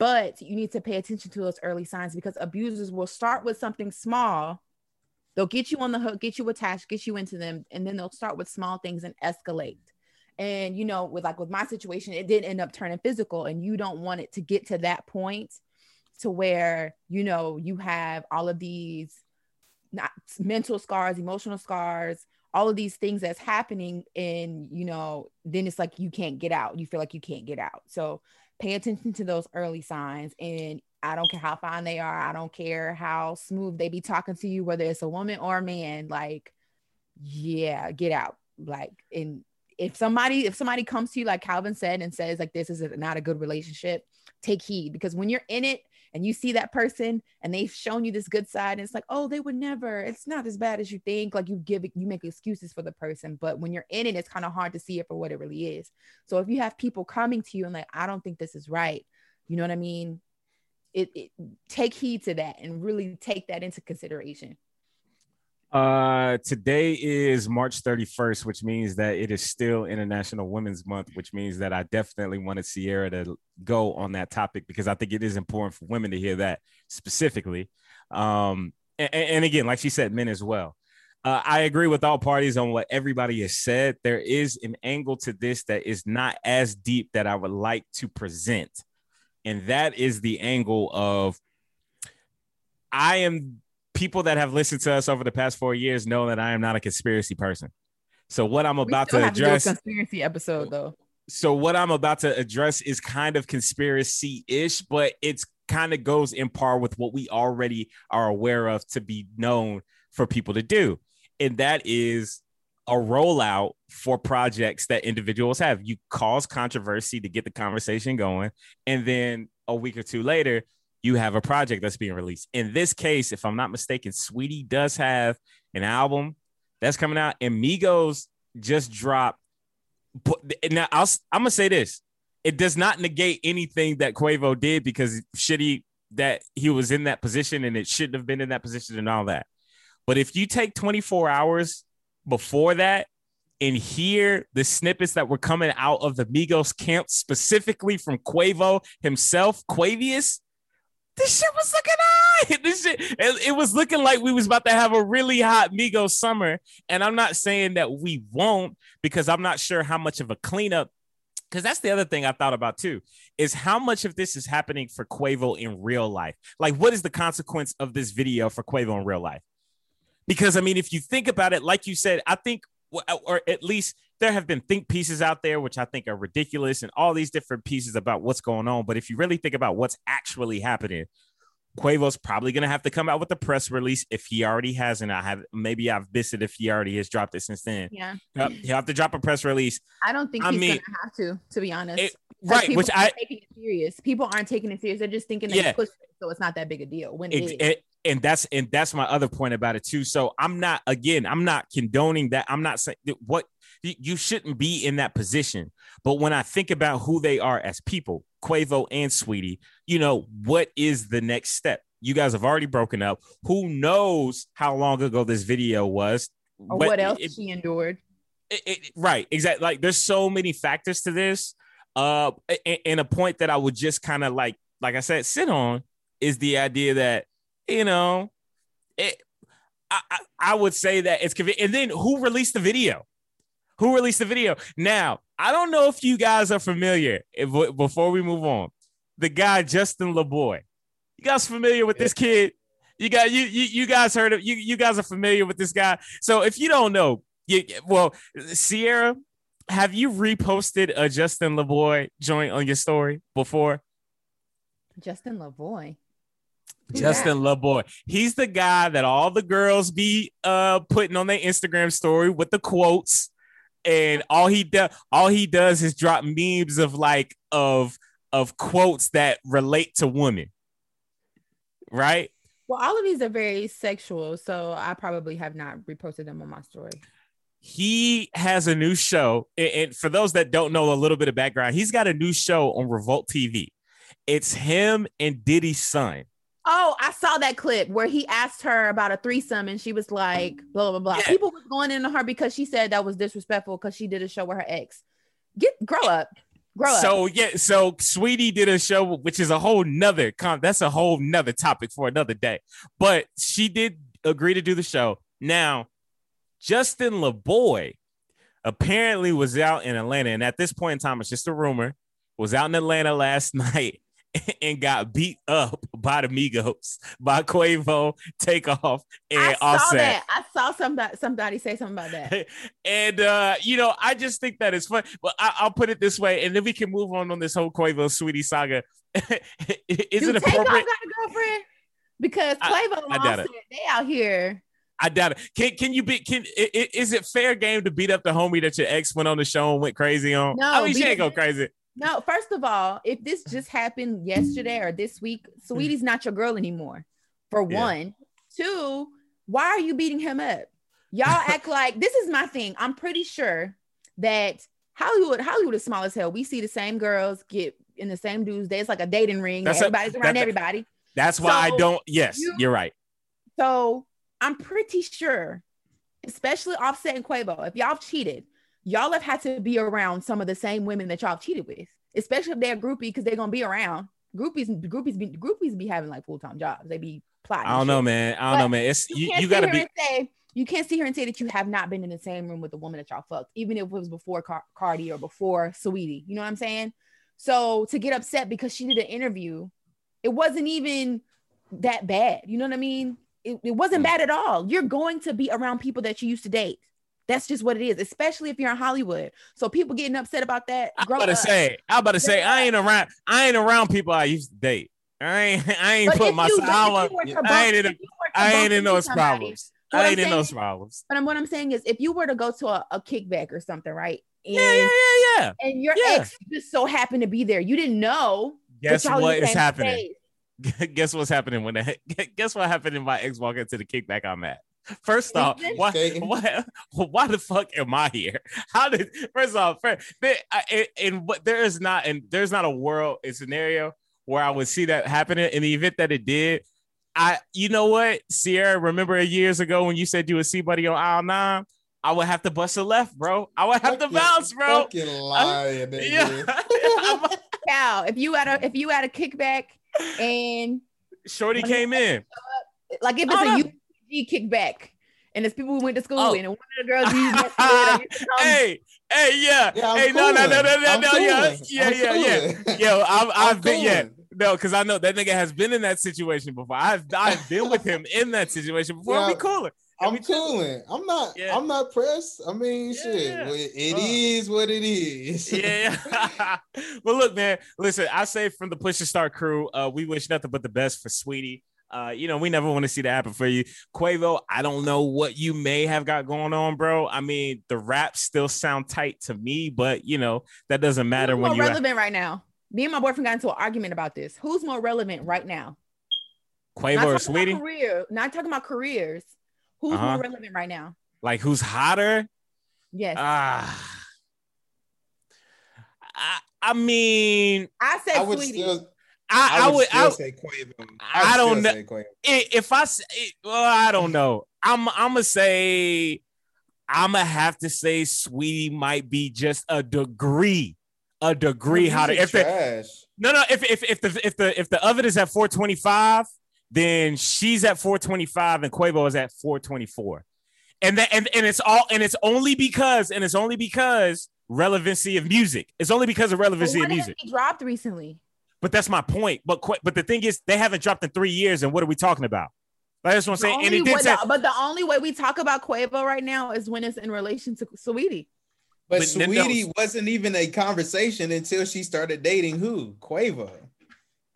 but you need to pay attention to those early signs because abusers will start with something small. They'll get you on the hook, get you attached, get you into them, and then they'll start with small things and escalate. And you know, with like with my situation, it didn't end up turning physical, and you don't want it to get to that point to where you know you have all of these not mental scars, emotional scars, all of these things that's happening, and you know, then it's like you can't get out. You feel like you can't get out. So pay attention to those early signs and I don't care how fine they are. I don't care how smooth they be talking to you, whether it's a woman or a man. Like, yeah, get out. Like, and if somebody if somebody comes to you, like Calvin said, and says like this is not a good relationship, take heed because when you're in it and you see that person and they've shown you this good side and it's like oh they would never it's not as bad as you think. Like you give it you make excuses for the person but when you're in it it's kind of hard to see it for what it really is. So if you have people coming to you and like i don't think this is right you know what i mean? It, it take heed to that and really take that into consideration Uh, today is March 31st, which means that it is still International Women's Month, which means that I definitely wanted Sierra to go on that topic because I think it is important for women to hear that specifically. Um, and, and again, like she said, men as well. Uh, I agree with all parties on what everybody has said. There is an angle to this that is not as deep that I would like to present. And that is the angle of I am people that have listened to us over the past four years know that I am not a conspiracy person. So what I'm about to address to conspiracy episode though. So what I'm about to address is kind of conspiracy-ish, but it's kind of goes in par with what we already are aware of to be known for people to do. And that is a rollout for projects that individuals have. You cause controversy to get the conversation going. And then a week or two later, you have a project that's being released. In this case, if I'm not mistaken, Saweetie does have an album that's coming out, and Migos just dropped. Now, I'll, I'm gonna say this: it does not negate anything that Quavo did because shitty that he was in that position and it shouldn't have been in that position and all that. But if you take 24 hours before that and hear the snippets that were coming out of the Migos camp, specifically from Quavo himself, Quavious, this shit was looking hot. This shit, it, it, was looking like we was about to have a really hot Migos summer. And I'm not saying that we won't because I'm not sure how much of a cleanup. Because that's the other thing I thought about too, is how much of this is happening for Quavo in real life. Like, what is the consequence of this video for Quavo in real life? Because I mean, if you think about it, like you said, I think, or at least there have been think pieces out there which I think are ridiculous and all these different pieces about what's going on. But if you really think about what's actually happening, Quavo's probably going to have to come out with a press release if he already hasn't. I have maybe I've missed it if he already has dropped it since then. Yeah, he'll have to drop a press release. I don't think I he's mean, gonna have to, to be honest. It, right, which I taking it serious. People aren't taking it serious. They're just thinking they yeah. push it, so it's not that big a deal. When it, it, and that's and that's my other point about it too. So I'm not again, I'm not condoning that. I'm not saying what you shouldn't be in that position. But when I think about who they are as people, Quavo and Saweetie, you know, what is the next step? You guys have already broken up. Who knows how long ago this video was? Or what else it, she endured? It, it, right, exactly. Like there's so many factors to this. Uh, and, and a point that I would just kind of like, like I said, sit on is the idea that you know, it. I, I, I would say that it's convenient. And then who released the video? Who released the video. Now, I don't know if you guys are familiar if, before we move on. The guy Justin Laboy. You guys familiar with this kid? You got you you, you guys heard of you you guys are familiar with this guy. So if you don't know, you, well, Sierra, have you reposted a Justin Laboy joint on your story before? Justin Laboy. Justin Laboy. He's the guy that all the girls be uh putting on their Instagram story with the quotes and all he does all he does is drop memes of like of of quotes that relate to women. Right? Well all of these are very sexual so i probably have not reposted them on my story. He has a new show and for those that don't know a little bit of background he's got a new show on revolt tv it's him and diddy's son Oh, I saw that clip where he asked her about a threesome and she was like, blah, blah, blah. Yeah. People was going into her because she said that was disrespectful because she did a show with her ex. Get grow up. Grow so up. So yeah, so Saweetie did a show, which is a whole nother con that's a whole nother topic for another day. But she did agree to do the show. Now, Justin Laboy apparently was out in Atlanta, and at this point in time, it's just a rumor, was out in Atlanta last night and got beat up by the Migos, by Quavo, Takeoff, and I saw Offset. That. I saw somebody somebody say something about that. and uh, you know, I just think that is fun. But I, will put it this way, and then we can move on on this whole Quavo Saweetie saga. is Do it appropriate? got a girlfriend? Because Quavo I, I Offset, they out here. I doubt it. Can can you be? Can is it fair game to beat up the homie that your ex went on the show and went crazy on? No, I mean she ain't go crazy. No, first of all, if this just happened yesterday or this week, Saweetie's hmm. not your girl anymore. For yeah. one. Two, why are you beating him up? Y'all act like this is my thing. I'm pretty sure that Hollywood, Hollywood is small as hell. We see the same girls get in the same dudes. There's like a dating ring. That's everybody's a, around that, everybody. That's why so I don't. Yes, you, you're right. So I'm pretty sure, especially Offset and Quavo, if y'all cheated, y'all have had to be around some of the same women that y'all cheated with, especially if they're groupie because they're gonna be around. Groupies, groupies, be, groupies be having like full time jobs. They be plotting. I don't know, man. I don't but know, man. It's you. You, you gotta be. Say, you can't sit here and say that you have not been in the same room with the woman that y'all fucked, even if it was before Car- Cardi or before Saweetie. You know what I'm saying? So to get upset because she did an interview, it wasn't even that bad. You know what I mean? It, it wasn't mm. bad at all. You're going to be around people that you used to date. That's just what it is, especially if you're in Hollywood. So people getting upset about that. I'm about to say, I'm about to say, I ain't around, I ain't around people I used to date. I ain't, I ain't but put myself. I, I ain't in, I ain't in those somebody, problems. I ain't in those problems. But what I'm saying is, if you were to go to a, a kickback or something, right? And, yeah, yeah, yeah, yeah. And your yeah. ex just so happened to be there. You didn't know. Guess what is happening? guess what's happening when the guess what happened in my ex walk into the kickback I'm at. First off, why, why, why the fuck am I here? How did first off, and what there is not and there's not a world a scenario where I would see that happening. In the event that it did, I you know what, Sierra, remember years ago when you said you would see buddy on aisle nine? I would have to bust a left, bro. I would have to bounce, bro. Fucking lying, yeah. Cal, if you had a if you had a kickback and Shorty came in. Like if oh, it's a UG kickback and it's people who went to school oh. and one of the girls you met with, Hey, hey, yeah. yeah hey, no, no, no, no, no, no, yeah, yeah, yeah, yeah. Yo, I've, I've been, yeah. No, because I know that nigga has been in that situation before. I've I've been with him in that situation before. Yeah. Be cooler. I'm cooling. I'm not. Yeah. I'm not pressed. I mean, yeah, shit. Yeah. It, uh, is what it is. yeah. well, look, man. Listen, I say from the Push to Start crew, uh, we wish nothing but the best for Saweetie. Uh, you know, we never want to see that happen for you. Quavo, I don't know what you may have got going on, bro. I mean, the raps still sound tight to me, but you know, that doesn't matter Who's when you're relevant right now. Me and my boyfriend got into an argument about this. Who's more relevant right now? Quavo or Saweetie? Career, not talking about careers. Who's uh-huh. more relevant right now? Like who's hotter? Yes. Ah. Uh, I, I mean, I said I would Saweetie. Still, I, I, would, I would say Quavo. I, I don't know. If I say, well, I don't know. I'm, I'm gonna say, I'm gonna have to say, Saweetie might be just a degree, a degree hotter. If the, no, no, if if if the if the if the oven is at 425, then she's at 425 and Quavo is at 424. And that and, and it's all and it's only because and it's only because relevancy of music. It's only because of relevancy of music. He dropped recently. But that's my point. But but the thing is, they haven't dropped in three years. And what are we talking about? That's what I'm saying. And it did say, but the only way we talk about Quavo right now is when it's in relation to Saweetie. But, but Saweetie no, wasn't even a conversation until she started dating who? Quavo.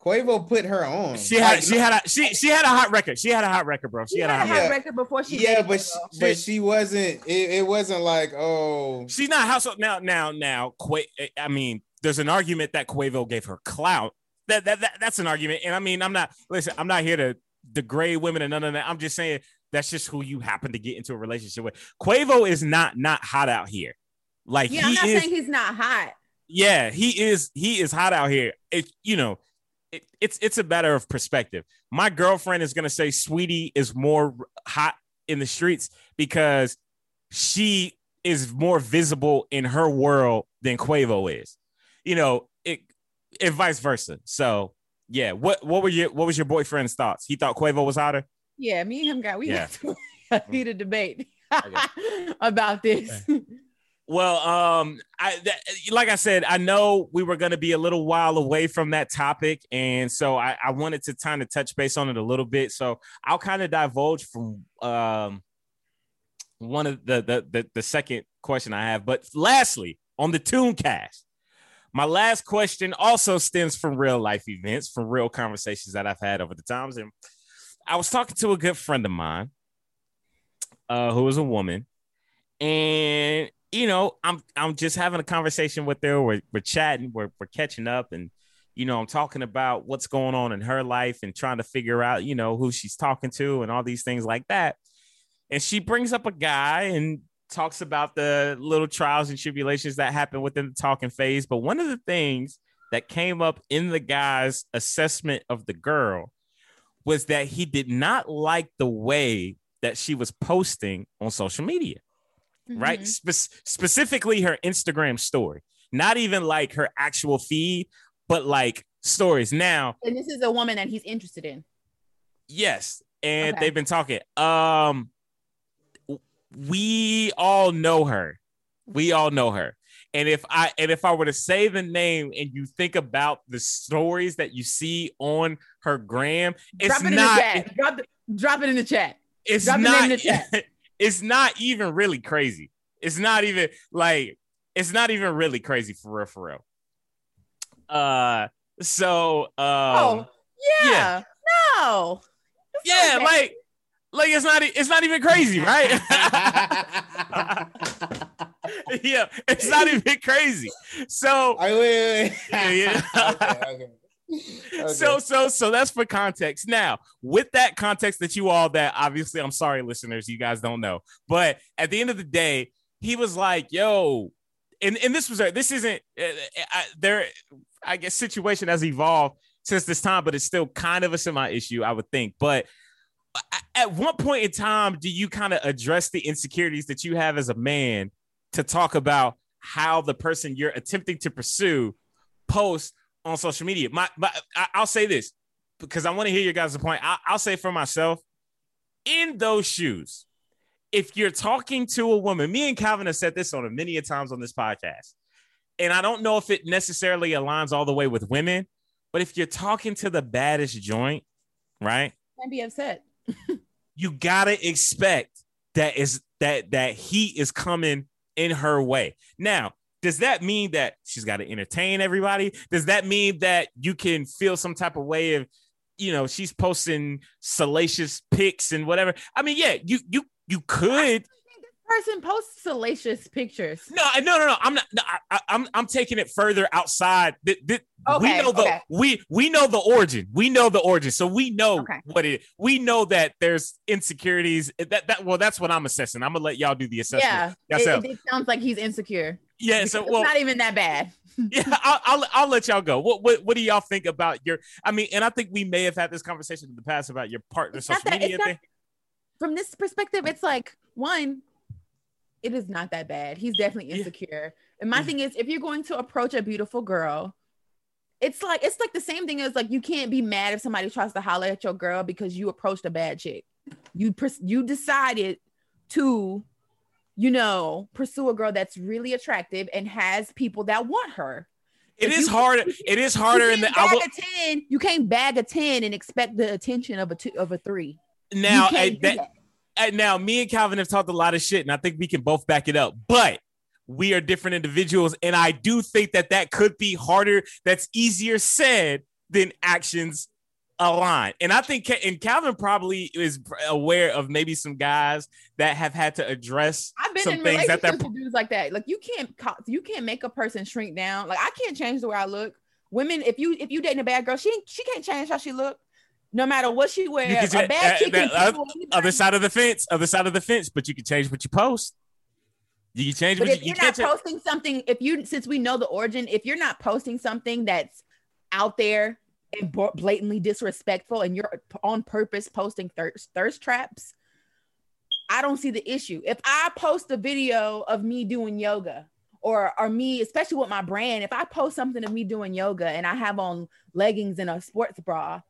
Quavo put her on. She had like, she had a she she had a hot record. She had a hot record, bro. She, she had, had, a hot, hot record before she. Yeah, but she, but she wasn't. It, it, wasn't like oh. She's not household now. Now now. Qua- I mean, there's an argument that Quavo gave her clout. That, that that that's an argument, and I mean, I'm not listen. I'm not here to degrade women and none of that. I'm just saying that's just who you happen to get into a relationship with. Quavo is not not hot out here. Like yeah, I'm not is, saying he's not hot. Yeah, he is. He is hot out here. It you know it, it's it's a matter of perspective. My girlfriend is gonna say Saweetie is more hot in the streets because she is more visible in her world than Quavo is. You know, it and vice versa. So yeah, what what were your what was your boyfriend's thoughts? He thought Quavo was hotter. Yeah, me and him got we yeah. got a heated debate about this. Well, um, I that, like I said, I know we were going to be a little while away from that topic, and so I, I wanted to kind of touch base on it a little bit. So I'll kind of divulge from um one of the, the the the second question I have. But lastly, on the Tooncast, my last question also stems from real life events, from real conversations that I've had over the times, and I was talking to a good friend of mine, uh, who is a woman, and you know, I'm I'm just having a conversation with her. We're we're chatting, we're we're catching up, and you know, I'm talking about what's going on in her life and trying to figure out, you know, who she's talking to and all these things like that. And she brings up a guy and talks about the little trials and tribulations that happen within the talking phase. But one of the things that came up in the guy's assessment of the girl was that he did not like the way that she was posting on social media, right? Mhm. Spe- specifically her Instagram story, not even like her actual feed, but like stories. Now, And this is a woman that he's interested in. yes, and Okay. they've been talking. Um, we all know her. We all know her. And if I and if I were to say the name and you think about the stories that you see on her gram, it's Drop it not in the chat. Drop, it- drop it in the chat. it's Drop not in the chat. it's not even really crazy. It's not even like it's not even really crazy for real for real. Uh so um oh, yeah. yeah. No. It's yeah, bad. like like it's not it's not even crazy, right? yeah, it's not even crazy. So Wait, wait, wait. Yeah, yeah. okay, okay. Okay. so so so that's for context. Now, with that context that you all that obviously I'm sorry listeners, you guys don't know. But at the end of the day, he was like, "Yo, and and this was this isn't uh, I, there I guess situation has evolved since this time, but it's still kind of a semi issue, I would think. But at what point in time do you kind of address the insecurities that you have as a man to talk about how the person you're attempting to pursue posts on social media? My, my I, I'll say this because I want to hear your guys' point. I, I'll say for myself, in those shoes, if you're talking to a woman, me and Calvin have said this on a many a times on this podcast, and I don't know if it necessarily aligns all the way with women, but if you're talking to the baddest joint, right? Can't be upset. You gotta expect that is that that heat is coming in her way. Now, does that mean that she's got to entertain everybody? Does that mean that you can feel some type of way of, you know, she's posting salacious pics and whatever? I mean, yeah, you you you could. Person posts salacious pictures. No, no, no, no. I'm not. No, I, I, I'm I'm taking it further outside. Th- we know the okay. we we know the origin. We know the origin, so we know Okay. what it. We know that there's insecurities. That that well, that's what I'm assessing. I'm gonna let y'all do the assessment. Yeah, it, it, sounds like he's insecure. yeah. So it's well, not even that bad. yeah. I'll, I'll I'll let y'all go. What what what do y'all think about your? I mean, and I think we may have had this conversation in the past about your partner It's social that- media it's not- thing. From this perspective, it's like one, it is not that bad. He's definitely Yeah. insecure. And my Yeah. thing is, if you're going to approach a beautiful girl, it's like it's like the same thing as like you can't be mad if somebody tries to holler at your girl because you approached a bad chick. You pers- you decided to, you know, pursue a girl that's really attractive and has people that want her. It If is you- hard. It is harder you in the. I will, a ten. You can't bag a ten and expect the attention of a two of a three. now I- that, that. and now me and Calvin have talked a lot of shit, and I think we can both back it up. But we are different individuals, and I do think that that could be harder. That's easier said than actions align. And I think, and Calvin probably is aware of maybe some guys that have had to address I've been some in things that relationships they're. with dudes like that. Like you can't you can't make a person shrink down. Like I can't change the way I look. Women, if you if you dating a bad girl, she she can't change how she look. No matter what she wears, a bad uh, can uh. Other side of the fence, other side of the fence, but you can change what you post. You change But what if you, you're not posting something, if you since we know the origin, if you're not posting something that's out there and blatantly disrespectful, and you're on purpose posting thirst thirst traps, I don't see the issue. If I post a video of me doing yoga, or or me, especially with my brand, if I post something of me doing yoga and I have on leggings and a sports bra,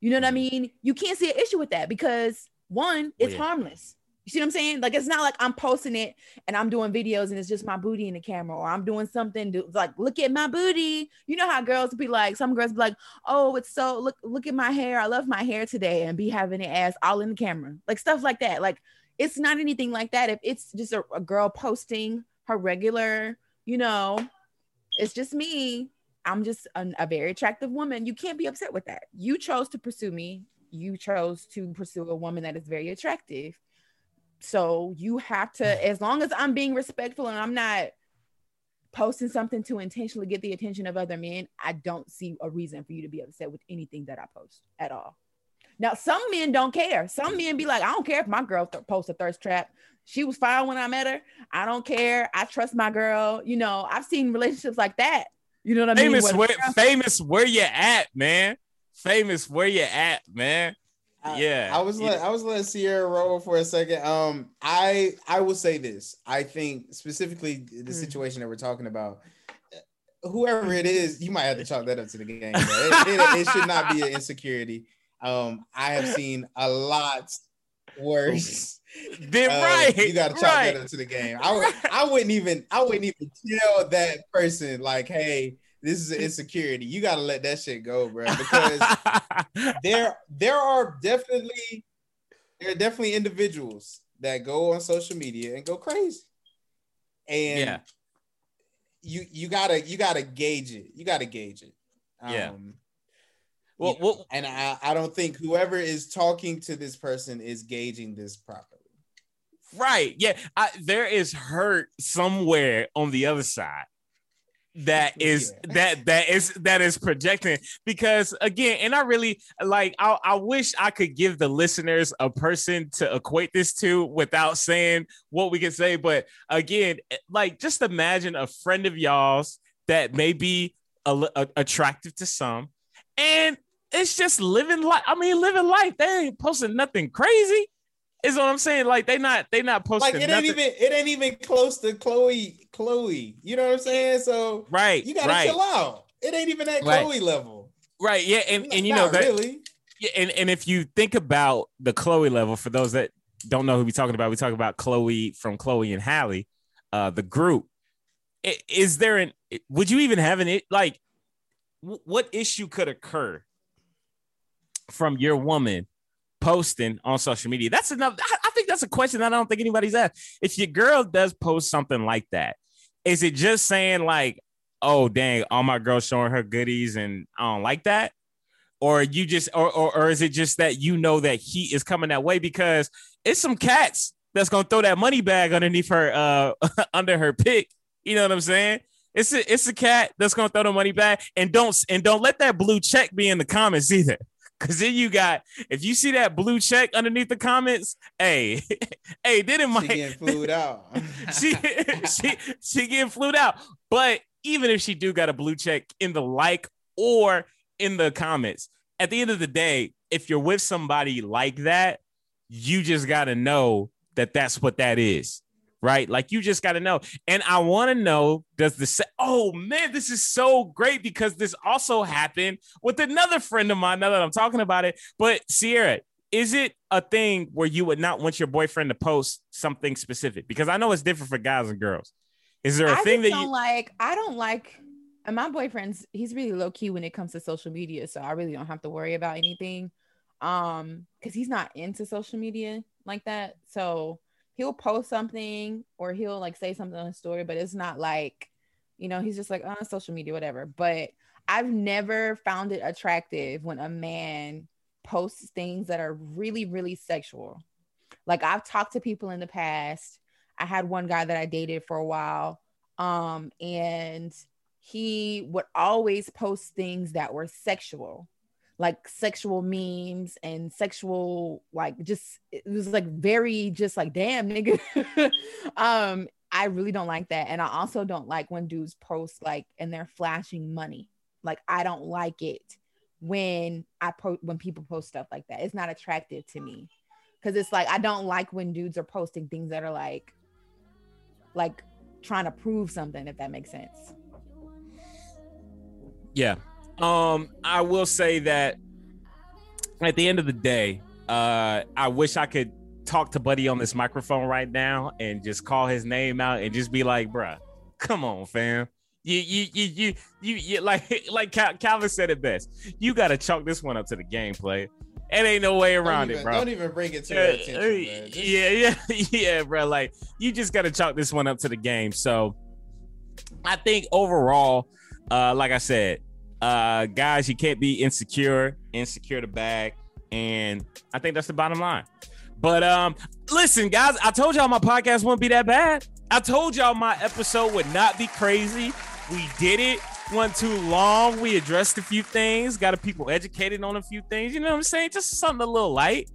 you know what I mm-hmm. mean? You can't see an issue with that because one, it's yeah. harmless. You see what I'm saying? Like it's not like I'm posting it and I'm doing videos and it's just my booty in the camera, or I'm doing something to like look at my booty. You know how girls be like, some girls be like, oh, it's so look, look at my hair. I love my hair today, and be having it ass all in the camera, like stuff like that. Like it's not anything like that. If it's just a, a girl posting her regular, you know, it's just me. I'm just an, a very attractive woman. You can't be upset with that. You chose to pursue me. You chose to pursue a woman that is very attractive. So you have to, as long as I'm being respectful and I'm not posting something to intentionally get the attention of other men, I don't see a reason for you to be upset with anything that I post at all. Now, some men don't care. Some men be like, I don't care if my girl th- posts a thirst trap. She was fine when I met her. I don't care. I trust my girl. You know, I've seen relationships like that. You know what I mean? famous, Where- where, famous, where you at, man? Famous, where you at, man? I, yeah. I was let, I was letting Sierra roll for a second. Um, I I will say this. I think specifically the Mm. situation that we're talking about. Whoever it is, you might have to chalk that up to the game. bro. It, it- it should not be an insecurity. Um, I have seen a lot worse. Then Uh, right. you got to chalk right. that up to the game. I would, I wouldn't even, I wouldn't even tell that person like, hey, this is an insecurity. You got to let that shit go, bro, because there there are definitely there are definitely individuals that go on social media and go crazy and Yeah. you you gotta you gotta gauge it you gotta gauge it Yeah. um, well, you know, well, and I, I don't think whoever is talking to this person is gauging this properly right. Yeah. I, there is hurt somewhere on the other side that is that that is that is projecting because again and i really like I, I wish i could give the listeners a person to equate this to without saying what we can say. But again eh, like just imagine a friend of y'all's that may be a, a- attractive to some and it's just living life i mean living life. They ain't posting nothing crazy is what i'm saying like they not they not posting like it nothing ain't even it ain't even close to chloe chloe you know what i'm saying so right you gotta right chill out it ain't even at Right. chloe level right yeah and, and you know that really Yeah, and, and if you think about the Chloe level, for those that don't know who we talking about, we talk about Chloe from Chloe and Halle, uh, the group. Is there an? Would you even have an it like? What issue could occur from your woman posting on social media? That's enough. I, think that's a question that I don't think anybody's asked. If your girl does post something like that, is it just saying like, "Oh dang, all my girls showing her goodies and I don't like that"? or you just or, or or is it just that you know that heat is coming that way because it's some cats that's gonna throw that money bag underneath her uh under her pick you know what i'm saying it's a it's a cat that's gonna throw the money back and don't and don't let that blue check be in the comments either because then you got if you see that blue check underneath the comments hey hey then it she getting flued out she she she getting flued out. But even if she do got a blue check in the like or in the comments, at the end of the day, if you're with somebody like that, you just got to know that that's what that is. Right, like you just got to know, and I want to know: Does the se- oh man, this is so great because this also happened with another friend of mine. Now that I'm talking about it, but Sierra, is it a thing where you would not want your boyfriend to post something specific? Because I know it's different for guys and girls. Is there a I thing that don't you like. I don't like. And my boyfriend's he's really low key when it comes to social media, so I really don't have to worry about anything. Um, because he's not into social media like that. So he'll post something or he'll like say something on his story, but it's not like, you know, he's just like on social media, whatever. But I've never found it attractive when a man posts things that are really, really sexual. Like I've talked to people in the past. I had one guy that I dated for a while. Um, and he would always post things that were sexual, like sexual memes and sexual, like just it was like very just like damn nigga. um, I really don't like that. And I also don't like when dudes post like and they're flashing money. Like I don't like it when I post when people post stuff like that. It's not attractive to me. Cause it's like I don't like when dudes are posting things that are like like trying to prove something, if that makes sense. Yeah. Um, I will say that at the end of the day, uh, I wish I could talk to Buddy on this microphone right now and just call his name out and just be like, bruh, come on, fam. You you you you you, you like like Calvin said it best. You gotta chalk this one up to the gameplay. It ain't no way around even, it, bro. Don't even bring it to their attention. Just- yeah, yeah, yeah, bro. Like you just gotta chalk this one up to the game. So I think overall, uh, like I said, uh, guys, you can't be insecure, insecure the bag, and I think that's the bottom line. But um, listen, guys, I told y'all my podcast wouldn't be that bad. I told y'all my episode would not be crazy. We did it. Went too long. We addressed a few things, got people educated on a few things. You know what I'm saying? Just something a little light.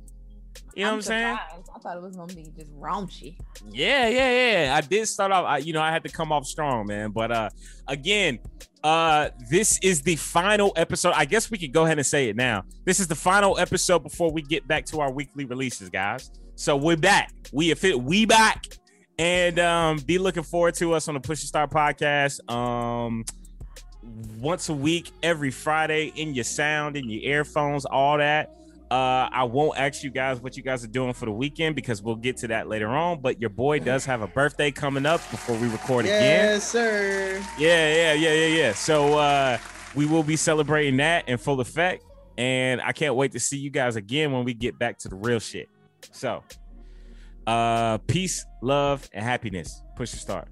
You know I'm what I'm saying? I thought it was gonna be just raunchy. Yeah, yeah, yeah. I did start off. I, you know, I had to come off strong, man. But uh, again, uh, this is the final episode. I guess we could go ahead and say it now. This is the final episode before we get back to our weekly releases, guys. So we're back. We have fit. We back, and um, be looking forward to us on the Push to Start podcast. Um, once a week, every Friday in your sound, in your earphones, all that. Uh, I won't ask you guys what you guys are doing for the weekend because we'll get to that later on. But your boy does have a birthday coming up before we record yes, again. Yes, sir. Yeah, yeah, yeah, yeah, yeah. So uh, we will be celebrating that in full effect, and I can't wait to see you guys again when we get back to the real shit. So, uh, peace, love, and happiness. Push to start.